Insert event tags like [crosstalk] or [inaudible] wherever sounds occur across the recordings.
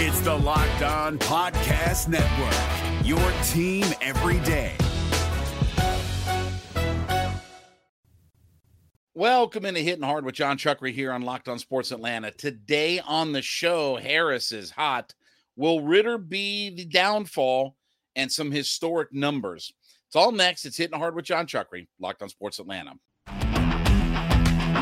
It's the Locked On Podcast Network, your team every day. Welcome into Hitting Hard with Jon Chuckery here on Locked On Sports Atlanta. Today on the show, Harris is hot. Will Ridder be the downfall and some historic numbers? It's all next. It's Hitting Hard with Jon Chuckery, Locked On Sports Atlanta.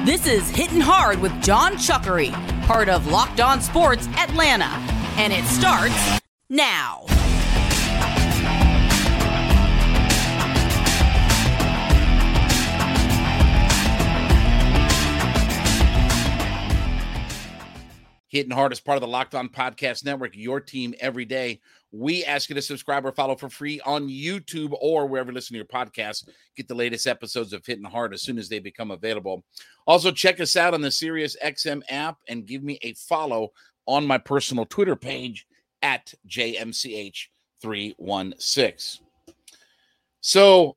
This is Hitting Hard with Jon Chuckery, part of Locked On Sports Atlanta. And it starts now. Hitting Hard is part of the Locked On Podcast Network, your team every day. We ask you to subscribe or follow for free on YouTube or wherever you listen to your podcast. Get the latest episodes of Hitting Hard as soon as they become available. Also, check us out on the Sirius XM app and give me a follow on my personal Twitter page at JMCH316. So,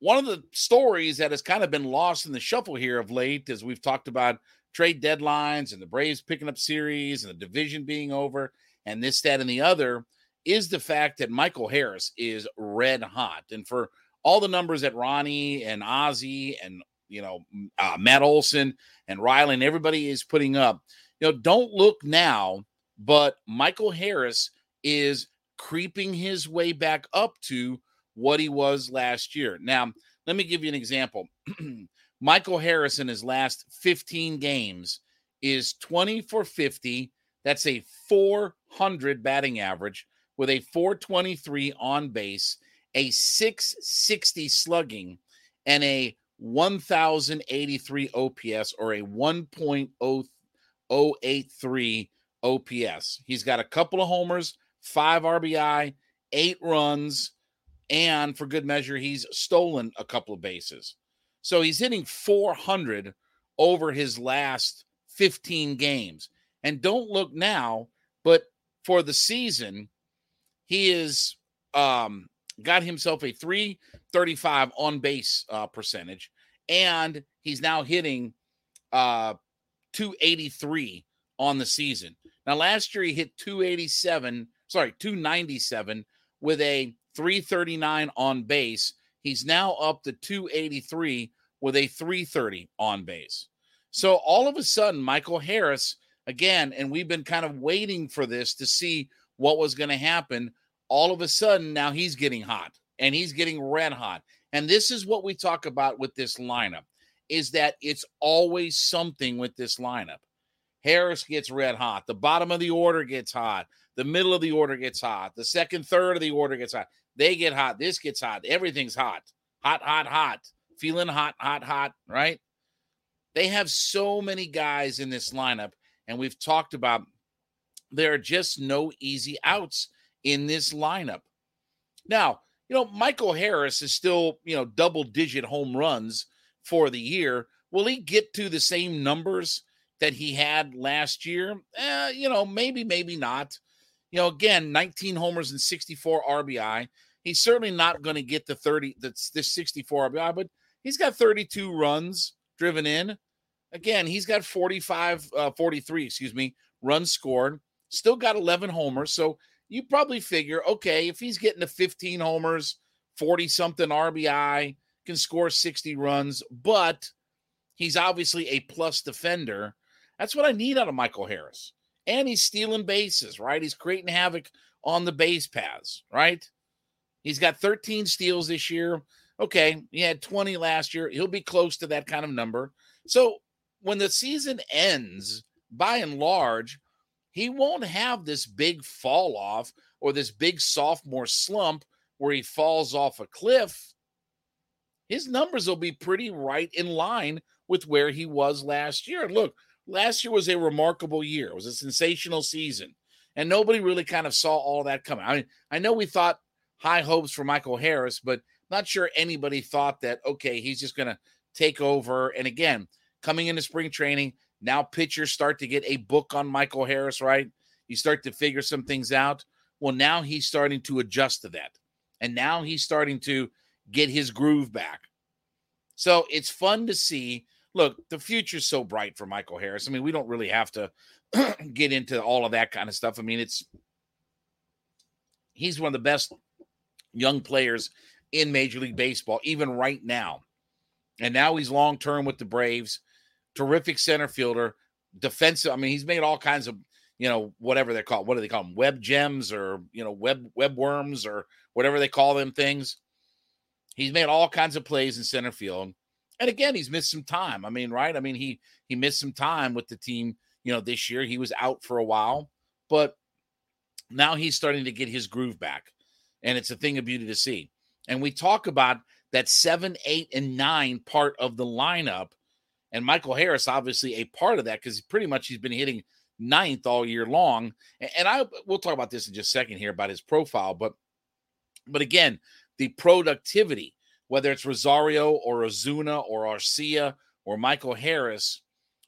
one of the stories that has kind of been lost in the shuffle here of late, as we've talked about trade deadlines and the Braves picking up series and the division being over and this, that, and the other is the fact that Michael Harris is red hot. And for all the numbers that Ronnie and Ozzy and you know uh, Matt Olson and Riley and everybody is putting up, you know, don't look now, but Michael Harris is creeping his way back up to what he was last year. Now, let me give you an example. [clears throat] Michael Harris in his last 15 games is 20 for 50. That's a 400 batting average with a 423 on base, a 660 slugging, and a 1083 OPS or a oh 1.083 OPS. He's got a couple of homers, five RBI, eight runs, and for good measure, he's stolen a couple of bases. So he's hitting 400 over his last 15 games. And don't look now, but for the season, he is um, got himself a 335 on base uh, percentage, and he's now hitting uh, 283 on the season. Now, last year he hit 287, sorry, 297 with a 339 on base. He's now up to 283 with a 330 on base. So all of a sudden, Michael Harris, again, and we've been kind of waiting for this to see what was going to happen. All of a sudden, now he's getting hot and he's getting red hot. And this is what we talk about with this lineup is that it's always something with this lineup. Harris gets red hot. The bottom of the order gets hot. The middle of the order gets hot. The second third of the order gets hot. They get hot. This gets hot. Everything's hot. Hot, hot, hot. Feeling hot, hot, hot, right? They have so many guys in this lineup, and we've talked about there are just no easy outs in this lineup. Now, you know, Michael Harris is still, you know, double digit home runs for the year. Will he get to the same numbers that he had last year? Eh, you know, maybe, maybe not. You know, again, 19 homers and 64 RBI. He's certainly not going to get the 30, that's the 64 RBI, but he's got 32 runs driven in. Again, he's got 45, uh, 43, excuse me, runs scored. Still got 11 homers. So you probably figure, okay, if he's getting to 15 homers, 40 something RBI, can score 60 runs, but he's obviously a plus defender. That's what I need out of Michael Harris. And he's stealing bases, right? He's creating havoc on the base paths, right? He's got 13 steals this year. Okay, he had 20 last year. He'll be close to that kind of number. So when the season ends, by and large, he won't have this big fall off or this big sophomore slump where he falls off a cliff. His numbers will be pretty right in line with where he was last year. Look, last year was a remarkable year. It was a sensational season. And nobody really kind of saw all that coming. I mean, I know we thought high hopes for Michael Harris, but not sure anybody thought that, okay, he's just going to take over. And again, coming into spring training, now pitchers start to get a book on Michael Harris, right? You start to figure some things out. Well, now he's starting to adjust to that. And now he's starting to get his groove back. So it's fun to see look, the future's so bright for Michael Harris. I mean, we don't really have to [clears throat] get into all of that kind of stuff. I mean, it's he's one of the best young players in Major League Baseball, even right now. And now he's long term with the Braves. Terrific center fielder, defensive. I mean, he's made all kinds of, you know, whatever they're called. What do they call them? Web gems or, you know, web web worms or whatever they call them things. He's made all kinds of plays in center field. And again, he's missed some time. I mean, right? I mean, he he missed some time with the team, you know, this year. He was out for a while, but now he's starting to get his groove back. And it's a thing of beauty to see. And we talk about that seven, eight, and nine part of the lineup. And Michael Harris, obviously, a part of that because pretty much he's been hitting ninth all year long. And I we'll talk about this in just a second here about his profile, but but again, the productivity, whether it's Rosario or Ozuna or Arcia or Michael Harris,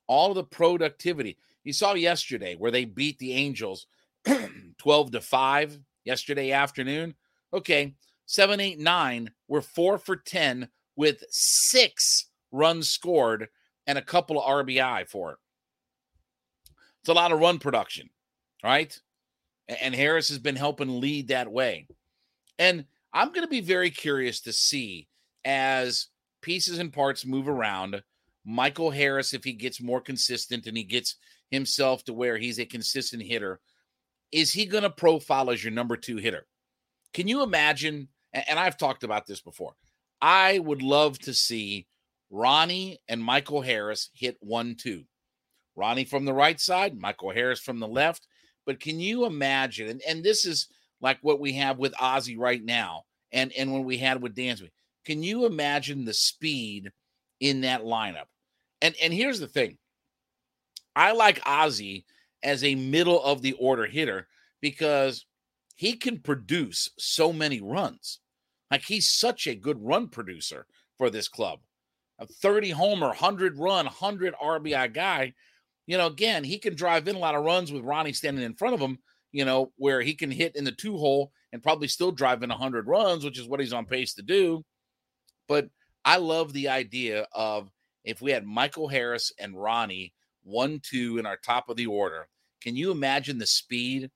all the productivity. You saw yesterday where they beat the Angels [clears throat] 12 to 5 yesterday afternoon. Okay, seven, eight, nine were four for 10 with six runs scored and a couple of RBI for it. It's a lot of run production, right? And Harris has been helping lead that way. And I'm going to be very curious to see as pieces and parts move around. Michael Harris, if he gets more consistent and he gets himself to where he's a consistent hitter, is he going to profile as your number two hitter? Can you imagine and I've talked about this before. I would love to see Ronnie and Michael Harris hit one, two. Ronnie from the right side, Michael Harris from the left. But can you imagine? And, and this is like what we have with Ozzy right now, and, and when we had with Dansby. Can you imagine the speed in that lineup? And and here's the thing. I like Ozzy as a middle of the order hitter because he can produce so many runs. Like he's such a good run producer for this club. A 30 homer, 100 run, 100 RBI guy. You know, again, he can drive in a lot of runs with Ronnie standing in front of him, you know, where he can hit in the two hole and probably still drive in 100 runs, which is what he's on pace to do. But I love the idea of if we had Michael Harris and Ronnie one, two in our top of the order, can you imagine the speed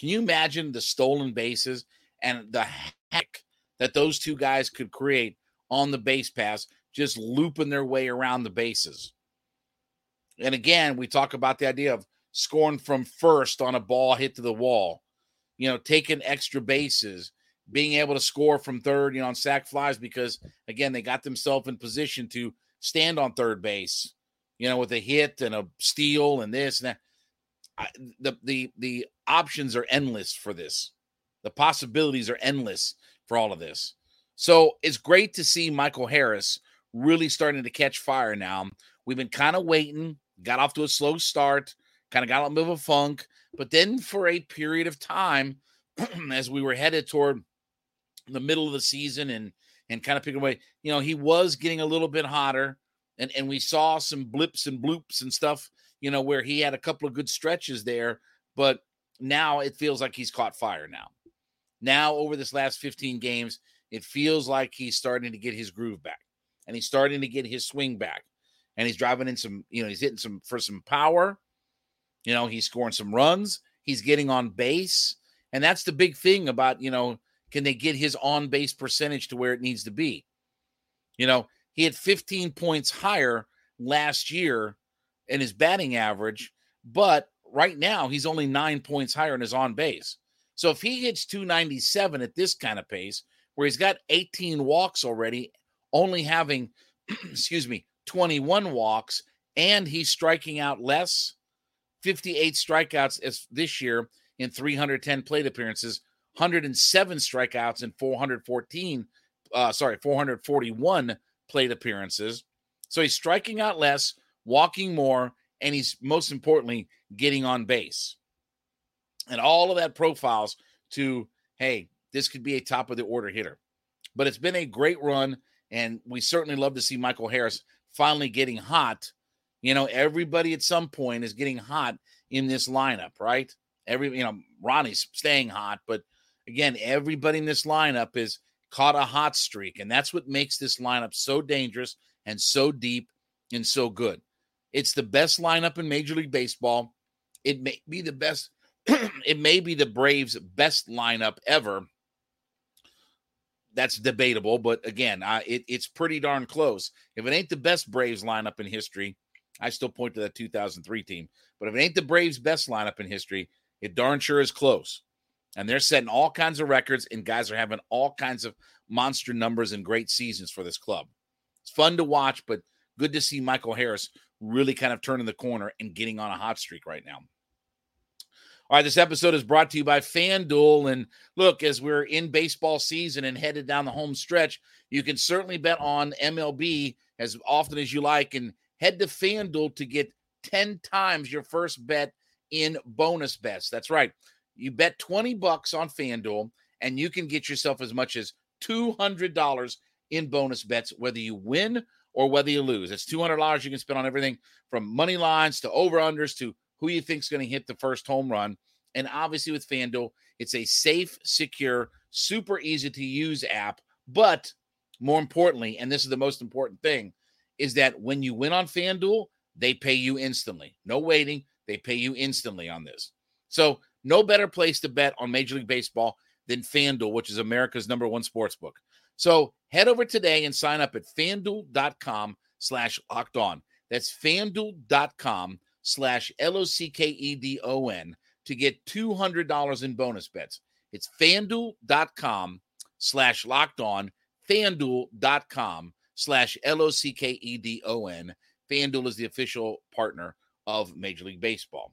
can you imagine the stolen bases and the heck that those two guys could create on the base pass, just looping their way around the bases? And again, we talk about the idea of scoring from first on a ball hit to the wall, you know, taking extra bases, being able to score from third, you know, on sac flies because again, they got themselves in position to stand on third base, you know, with a hit and a steal and this and that the the the options are endless for this. The possibilities are endless for all of this. So it's great to see Michael Harris really starting to catch fire now. We've been kind of waiting, got off to a slow start, kind of got a little bit of a funk, but then for a period of time, [clears throat] as we were headed toward the middle of the season and and kind of picking away, you know, he was getting a little bit hotter, and and we saw some blips and bloops and stuff you know, where he had a couple of good stretches there, but now it feels like he's caught fire now. Now, over this last 15 games, it feels like he's starting to get his groove back and he's starting to get his swing back. And he's driving in some, you know, he's hitting some for some power. You know, he's scoring some runs. He's getting on base. And that's the big thing about, you know, can they get his on base percentage to where it needs to be? You know, he had 15 points higher last year in his batting average, but right now he's only nine points higher in his on base. So if he hits 297 at this kind of pace, where he's got 18 walks already, only having, [clears throat] excuse me, 21 walks, and he's striking out less, 58 strikeouts as this year in 310 plate appearances, 107 strikeouts and 414, uh, sorry, 441 plate appearances. So he's striking out less, walking more, and he's most importantly getting on base. And all of that profiles to, hey, this could be a top of the order hitter. But it's been a great run, and we certainly love to see Michael Harris finally getting hot. You know, everybody at some point is getting hot in this lineup, right? Every, you know, Ronnie's staying hot, but again, everybody in this lineup is caught a hot streak, and that's what makes this lineup so dangerous and so deep and so good. It's the best lineup in Major League Baseball. It may be the best, [clears throat] it may be the Braves' best lineup ever. That's debatable, but again, I, it, it's pretty darn close. If it ain't the best Braves lineup in history, I still point to that 2003 team. But if it ain't the Braves' best lineup in history, it darn sure is close. And they're setting all kinds of records, and guys are having all kinds of monster numbers and great seasons for this club. It's fun to watch, but good to see Michael Harris really kind of turning the corner and getting on a hot streak right now. All right, this episode is brought to you by FanDuel. And look, as we're in baseball season and headed down the home stretch, you can certainly bet on MLB as often as you like and head to FanDuel to get 10 times your first bet in bonus bets. That's right. You bet 20 bucks on FanDuel and you can get yourself as much as $200 in bonus bets, whether you win or whether you lose. It's $200 you can spend on everything from money lines to over unders to who you think is going to hit the first home run. And obviously, with FanDuel, it's a safe, secure, super easy to use app. But more importantly, and this is the most important thing, is that when you win on FanDuel, they pay you instantly. No waiting, they pay you instantly on this. So, no better place to bet on Major League Baseball than FanDuel, which is America's number one sports book. So, head over today and sign up at fanduel.com slash locked on. That's fanduel.com slash L O C K E D O N to get $200 in bonus bets. It's fanduel.com slash locked on, fanduel.com slash L O C K E D O N. FanDuel is the official partner of Major League Baseball.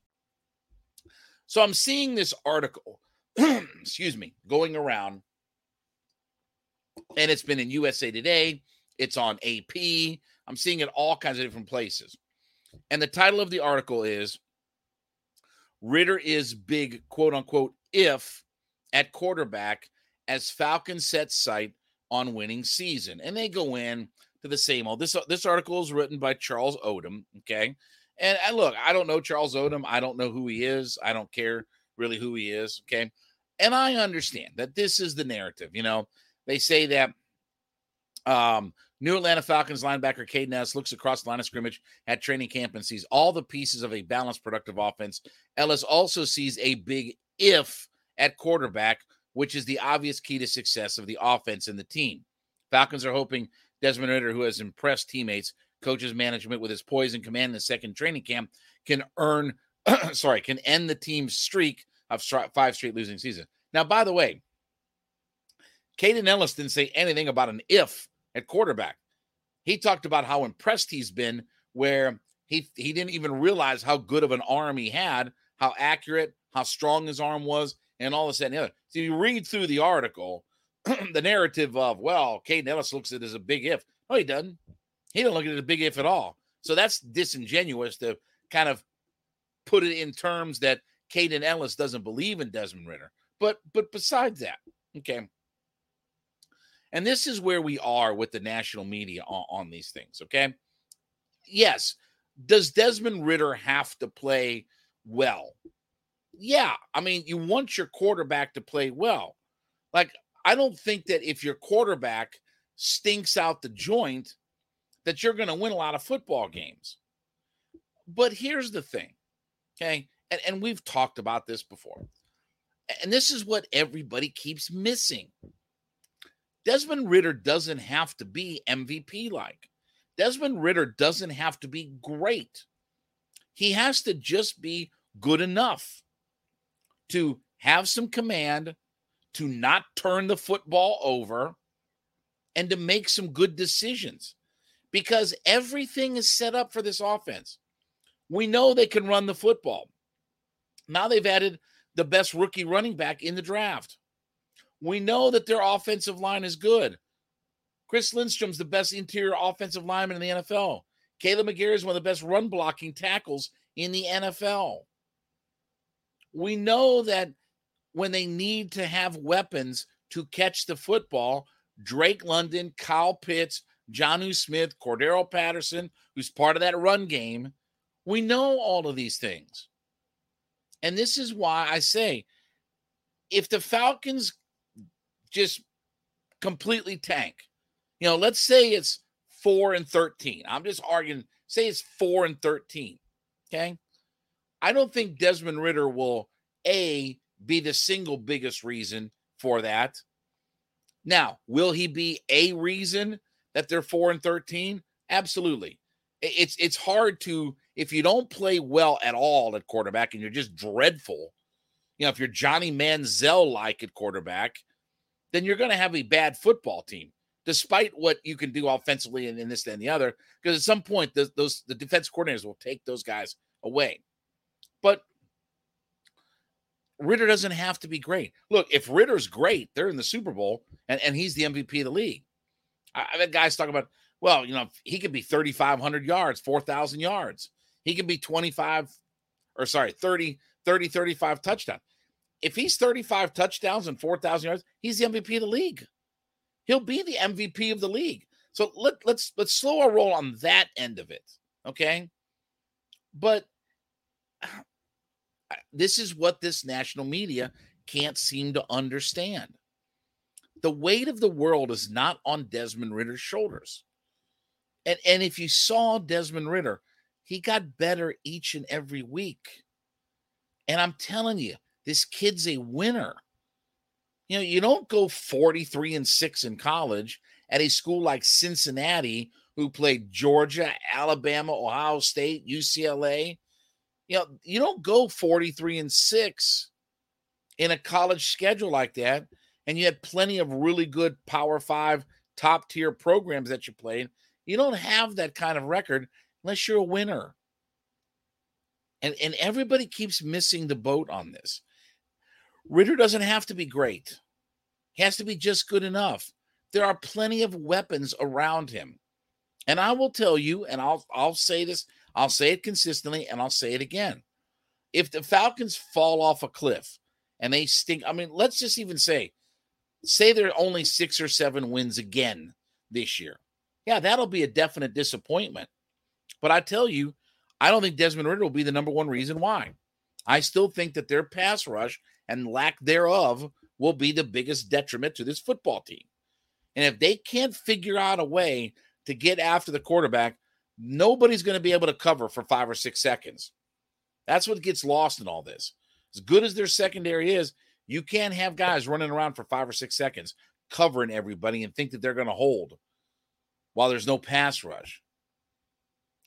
So I'm seeing this article, [clears throat] excuse me, going around, and it's been in USA Today, it's on AP. I'm seeing it all kinds of different places. And the title of the article is Ridder is big, quote unquote, if at quarterback as Falcons set sight on winning season. And they go in to the same old. This this article is written by Charles Odum. Okay. And, and look, I don't know Charles Odum. I don't know who he is. I don't care really who he is. Okay. And I understand that this is the narrative. You know, they say that um, new Atlanta Falcons linebacker Kaden Elliss looks across the line of scrimmage at training camp and sees all the pieces of a balanced, productive offense. Elliss also sees a big if at quarterback, which is the obvious key to success of the offense and the team. Falcons are hoping Desmond Ridder, who has impressed teammates, coaches management with his poise and command in the second training camp can earn [clears throat] sorry can end the team's streak of five straight losing season. Now by the way Kaden Elliss didn't say anything about an if at quarterback. He talked about how impressed he's been where he he didn't even realize how good of an arm he had how accurate how strong his arm was and all this and the other. So you read through the article [clears throat] the narrative of well Kaden Elliss looks at it as a big if. No he doesn't he didn't look at it as a big if at all. So that's disingenuous to kind of put it in terms that Kaden Elliss doesn't believe in Desmond Ridder. But but besides that, okay. And this is where we are with the national media on, on these things, okay? Yes. Does Desmond Ridder have to play well? Yeah. I mean, you want your quarterback to play well. Like, I don't think that if your quarterback stinks out the joint, that you're going to win a lot of football games. But here's the thing, okay? And, and we've talked about this before. And this is what everybody keeps missing. Desmond Ridder doesn't have to be MVP like. Desmond Ridder doesn't have to be great. He has to just be good enough to have some command, to not turn the football over, and to make some good decisions because everything is set up for this offense. We know they can run the football. Now they've added the best rookie running back in the draft. We know that their offensive line is good. Chris Lindstrom's the best interior offensive lineman in the NFL. Kaleb McGary is one of the best run blocking tackles in the NFL. We know that when they need to have weapons to catch the football, Drake London, Kyle Pitts, Jonnu Smith, Cordarrelle Patterson, who's part of that run game, we know all of these things. And this is why I say if the Falcons just completely tank, you know, let's say it's four and 13. I'm just arguing, say it's four and 13. Okay. I don't think Desmond Ridder will, A, be the single biggest reason for that. Now, will he be a reason that they're 4 and 13? Absolutely. It's it's hard to if you don't play well at all at quarterback and you're just dreadful. You know, if you're Johnny Manziel like at quarterback, then you're going to have a bad football team despite what you can do offensively and in this and the other. Because at some point, the, those the defense coordinators will take those guys away. But Ridder doesn't have to be great. Look, if Ridder's great, they're in the Super Bowl and, and he's the MVP of the league. I've had guys talk about, well, you know, he could be 3,500 yards, 4,000 yards. He could be 25 or sorry, 30, 30, 35 touchdowns. If he's 35 touchdowns and 4,000 yards, he's the MVP of the league. He'll be the MVP of the league. So let, let's let's slow our roll on that end of it. Okay. But [sighs] this is what this national media can't seem to understand. The weight of the world is not on Desmond Ridder's shoulders. And, and if you saw Desmond Ridder, he got better each and every week. And I'm telling you, this kid's a winner. You know, you don't go 43 and 6 in college at a school like Cincinnati, who played Georgia, Alabama, Ohio State, UCLA. You know, you don't go 43 and 6 in a college schedule like that. And you had plenty of really good Power Five top tier programs that you played. You don't have that kind of record unless you're a winner. And, and everybody keeps missing the boat on this. Ridder doesn't have to be great. He has to be just good enough. There are plenty of weapons around him. And I will tell you, and I'll I'll say this I'll say it consistently and I'll say it again. If the Falcons fall off a cliff and they stink, I mean, let's just even say, say they're only six or seven wins again this year. Yeah, that'll be a definite disappointment. But I tell you, I don't think Desmond Ridder will be the number one reason why. I still think that their pass rush and lack thereof will be the biggest detriment to this football team. And if they can't figure out a way to get after the quarterback, nobody's going to be able to cover for five or six seconds. That's what gets lost in all this. As good as their secondary is, you can't have guys running around for five or six seconds covering everybody and think that they're going to hold while there's no pass rush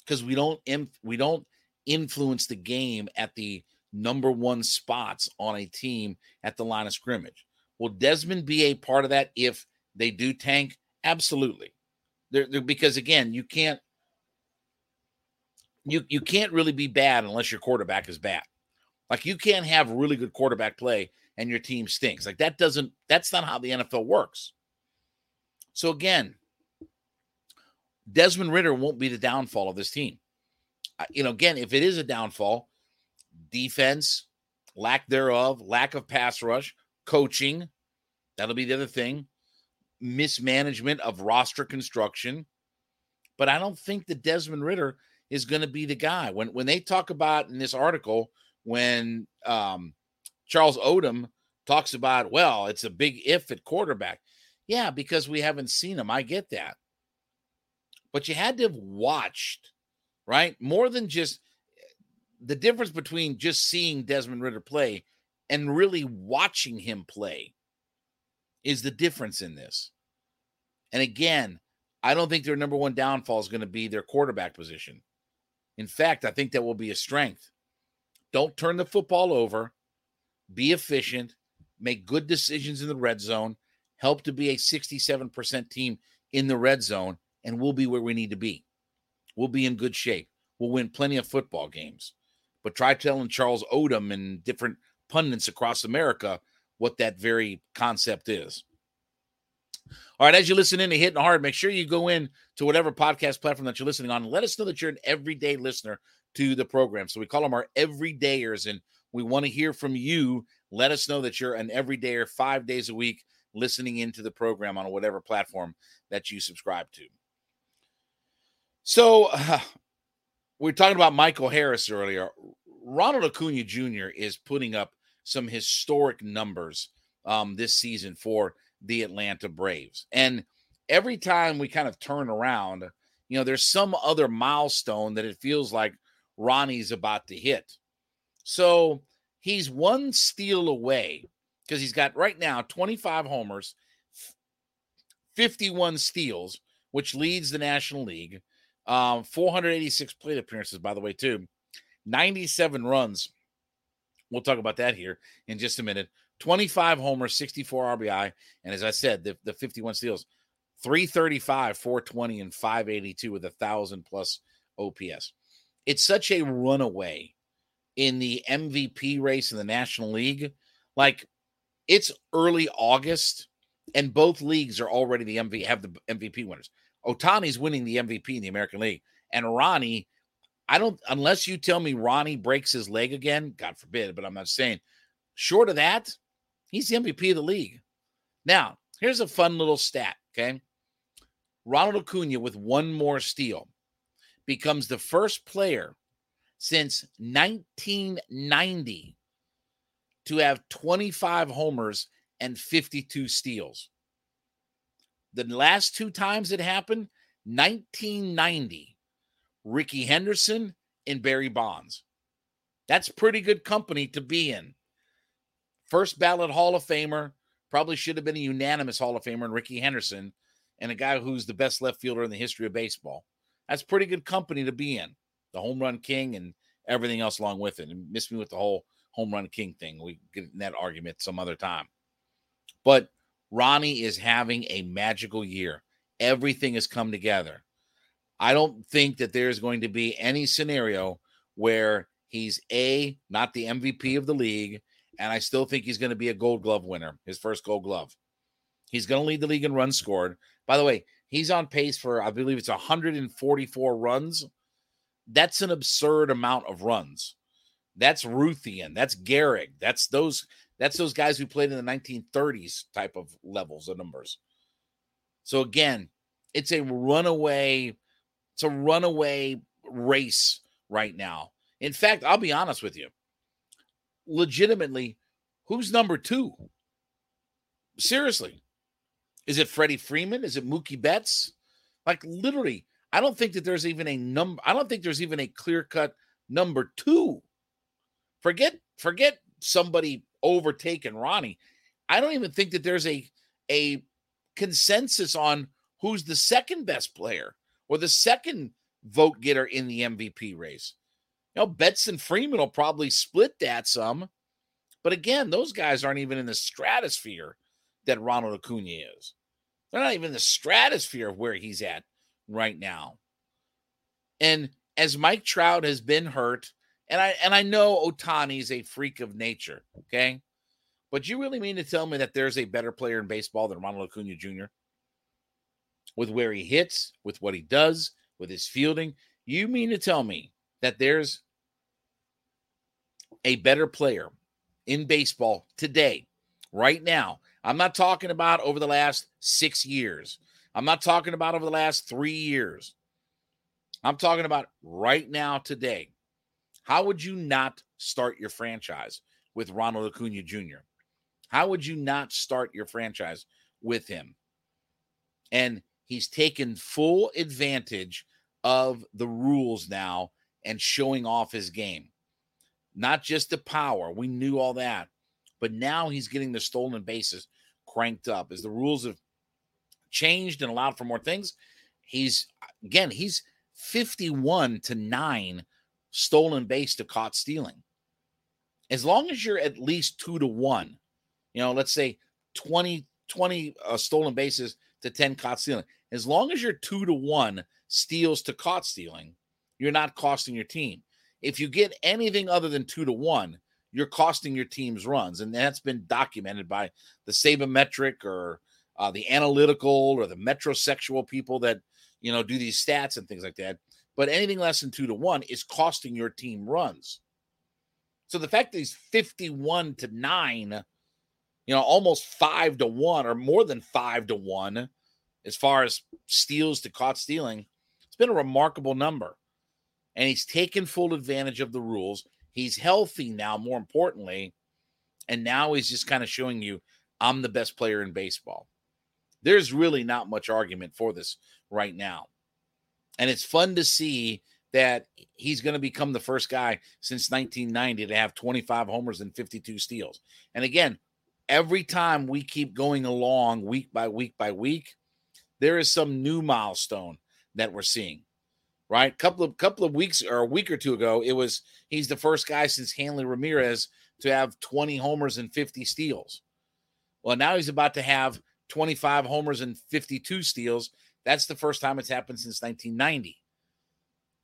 because we don't we don't influence the game at the number one spots on a team at the line of scrimmage. Will Desmond be a part of that if they do tank? Absolutely. They're, they're, because again, you can't you you can't really be bad unless your quarterback is bad. Like you can't have really good quarterback play and your team stinks. Like that doesn't that's not how the NFL works. So again, Desmond Ridder won't be the downfall of this team. You know, again, if it is a downfall, defense, lack thereof, lack of pass rush, coaching, that'll be the other thing. Mismanagement of roster construction. But I don't think that Desmond Ridder is going to be the guy. When when they talk about in this article, when um, Charles Odum talks about, well, it's a big if at quarterback. Yeah, because we haven't seen him. I get that. But you had to have watched, right? More than just the difference between just seeing Desmond Ridder play and really watching him play is the difference in this. And again, I don't think their number one downfall is going to be their quarterback position. In fact, I think that will be a strength. Don't turn the football over, be efficient, make good decisions in the red zone, help to be a 67% team in the red zone, and we'll be where we need to be. We'll be in good shape. We'll win plenty of football games. But try telling Charles Odum and different pundits across America what that very concept is. All right, as you listen in to Hitting Hard, make sure you go in to whatever podcast platform that you're listening on and let us know that you're an everyday listener to the program. So we call them our everydayers, and we want to hear from you. Let us know that you're an everyday or five days a week listening into the program on whatever platform that you subscribe to. So uh, [sighs] we are talking about Michael Harris earlier. Ronald Acuna Jr. is putting up some historic numbers um, this season for the Atlanta Braves. And every time we kind of turn around, you know, there's some other milestone that it feels like Ronnie's about to hit. So he's one steal away because he's got right now 25 homers, 51 steals, which leads the National League. Um, 486 plate appearances, by the way, too. 97 runs. We'll talk about that here in just a minute. 25 homers, 64 RBI. And as I said, the, the 51 steals, 335, 420, and 582 with a thousand plus OPS. It's such a runaway in the MVP race in the National League. Like it's early August, and both leagues are already the MVP have the MVP winners. Ohtani's winning the MVP in the American League, and Ronnie. I don't unless you tell me Ronnie breaks his leg again, God forbid, but I'm not saying. Short of that, he's the MVP of the league. Now, here's a fun little stat. Okay. Ronald Acuna with one more steal becomes the first player since 1990 to have 25 homers and 52 steals. The last two times it happened, 1990, Rickey Henderson and Barry Bonds. That's pretty good company to be in. First ballot Hall of Famer, probably should have been a unanimous Hall of Famer, and Rickey Henderson, and a guy who's the best left fielder in the history of baseball. That's pretty good company to be in. The home run king and everything else along with it. And miss me with the whole home run king thing. We get in that argument some other time. But Ronnie is having a magical year. Everything has come together. I don't think that there's going to be any scenario where he's A, not the MVP of the league, and I still think he's going to be a gold glove winner, his first gold glove. He's going to lead the league in runs scored. By the way, he's on pace for, I believe it's 144 runs. That's an absurd amount of runs. That's Ruthian. That's Gehrig. That's those that's those guys who played in the 1930s type of levels of numbers. So again, it's a runaway, it's a runaway race right now. In fact, I'll be honest with you. Legitimately, who's number two? Seriously. Is it Freddie Freeman? Is it Mookie Betts? Like literally, I don't think that there's even a number. I don't think there's even a clear cut number two. Forget, forget somebody overtaken Ronnie. I don't even think that there's a a consensus on who's the second best player or the second vote getter in the MVP race. You know, Betts and Freeman will probably split that some. But again, those guys aren't even in the stratosphere that Ronald Acuna is. They're not even in the stratosphere of where he's at right now. And as Mike Trout has been hurt, and I and I know Ohtani's a freak of nature, okay? But you really mean to tell me that there's a better player in baseball than Ronald Acuna Jr.? With where he hits, with what he does, with his fielding, you mean to tell me that there's a better player in baseball today, right now? I'm not talking about over the last six years. I'm not talking about over the last three years. I'm talking about right now, today. How would you not start your franchise with Ronald Acuna Jr.? How would you not start your franchise with him? And he's taken full advantage of the rules now and showing off his game. Not just the power, we knew all that, but now he's getting the stolen bases cranked up as the rules have changed and allowed for more things. He's again, he's 51 to 9 stolen base to caught stealing. As long as you're at least two to one, you know, let's say 20, 20 uh, stolen bases to 10 caught stealing. As long as you're two to one steals to caught stealing, you're not costing your team. If you get anything other than two to one, you're costing your team's runs. And that's been documented by the Sabermetric or uh, the analytical or the metrosexual people that you know do these stats and things like that. But anything less than two to one is costing your team runs. So the fact that he's 51 to nine, you know, almost five to one or more than five to one as far as steals to caught stealing, it's been a remarkable number. And he's taken full advantage of the rules. He's healthy now, more importantly. And now he's just kind of showing you, I'm the best player in baseball. There's really not much argument for this right now. And it's fun to see that he's going to become the first guy since 1990 to have 25 homers and 52 steals. And again, every time we keep going along week by week by week, there is some new milestone that we're seeing. Right? Couple of couple of weeks or a week or two ago, it was he's the first guy since Hanley Ramirez to have 20 homers and 50 steals. Well, now he's about to have 25 homers and 52 steals. That's the first time it's happened since 1990.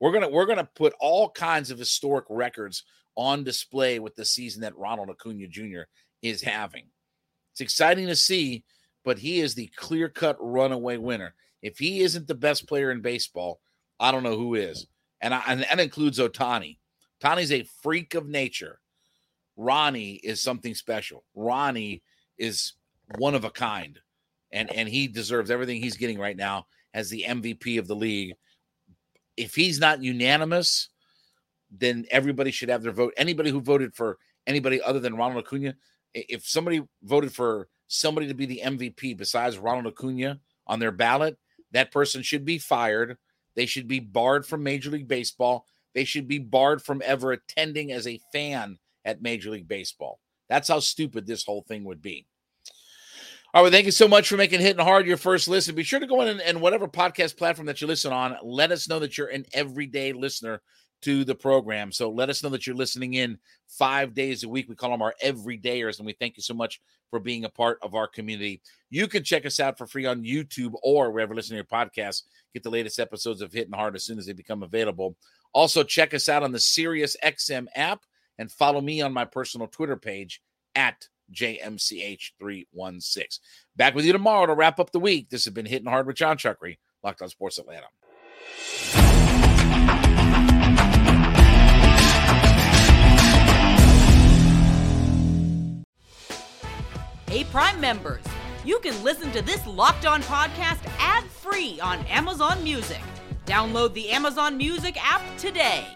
We're gonna we're gonna put all kinds of historic records on display with the season that Ronald Acuna Jr. is having. It's exciting to see, but he is the clear cut runaway winner. If he isn't the best player in baseball, I don't know who is. And, I, and that includes Ohtani. Ohtani's a freak of nature. Ronnie is something special. Ronnie is one of a kind, and and he deserves everything he's getting right now as the MVP of the league. If he's not unanimous, then everybody should have their vote. Anybody who voted for anybody other than Ronald Acuna, if somebody voted for somebody to be the MVP besides Ronald Acuna on their ballot, that person should be fired. They should be barred from Major League Baseball. They should be barred from ever attending as a fan at Major League Baseball. That's how stupid this whole thing would be. All right, well, thank you so much for making Hitting Hard your first listen. Be sure to go in and, and whatever podcast platform that you listen on, let us know that you're an everyday listener to the program. So let us know that you're listening in five days a week. We call them our everydayers, and we thank you so much for being a part of our community. You can check us out for free on YouTube or wherever listening to your podcast. Get the latest episodes of Hitting Hard as soon as they become available. Also, check us out on the Sirius XM app and follow me on my personal Twitter page at JMCH316. Back with you tomorrow to wrap up the week. This has been Hitting Hard with Jon Chuckery, Locked on Sports Atlanta. Hey, Prime members, you can listen to this Locked On podcast ad free on Amazon Music. Download the Amazon Music app today.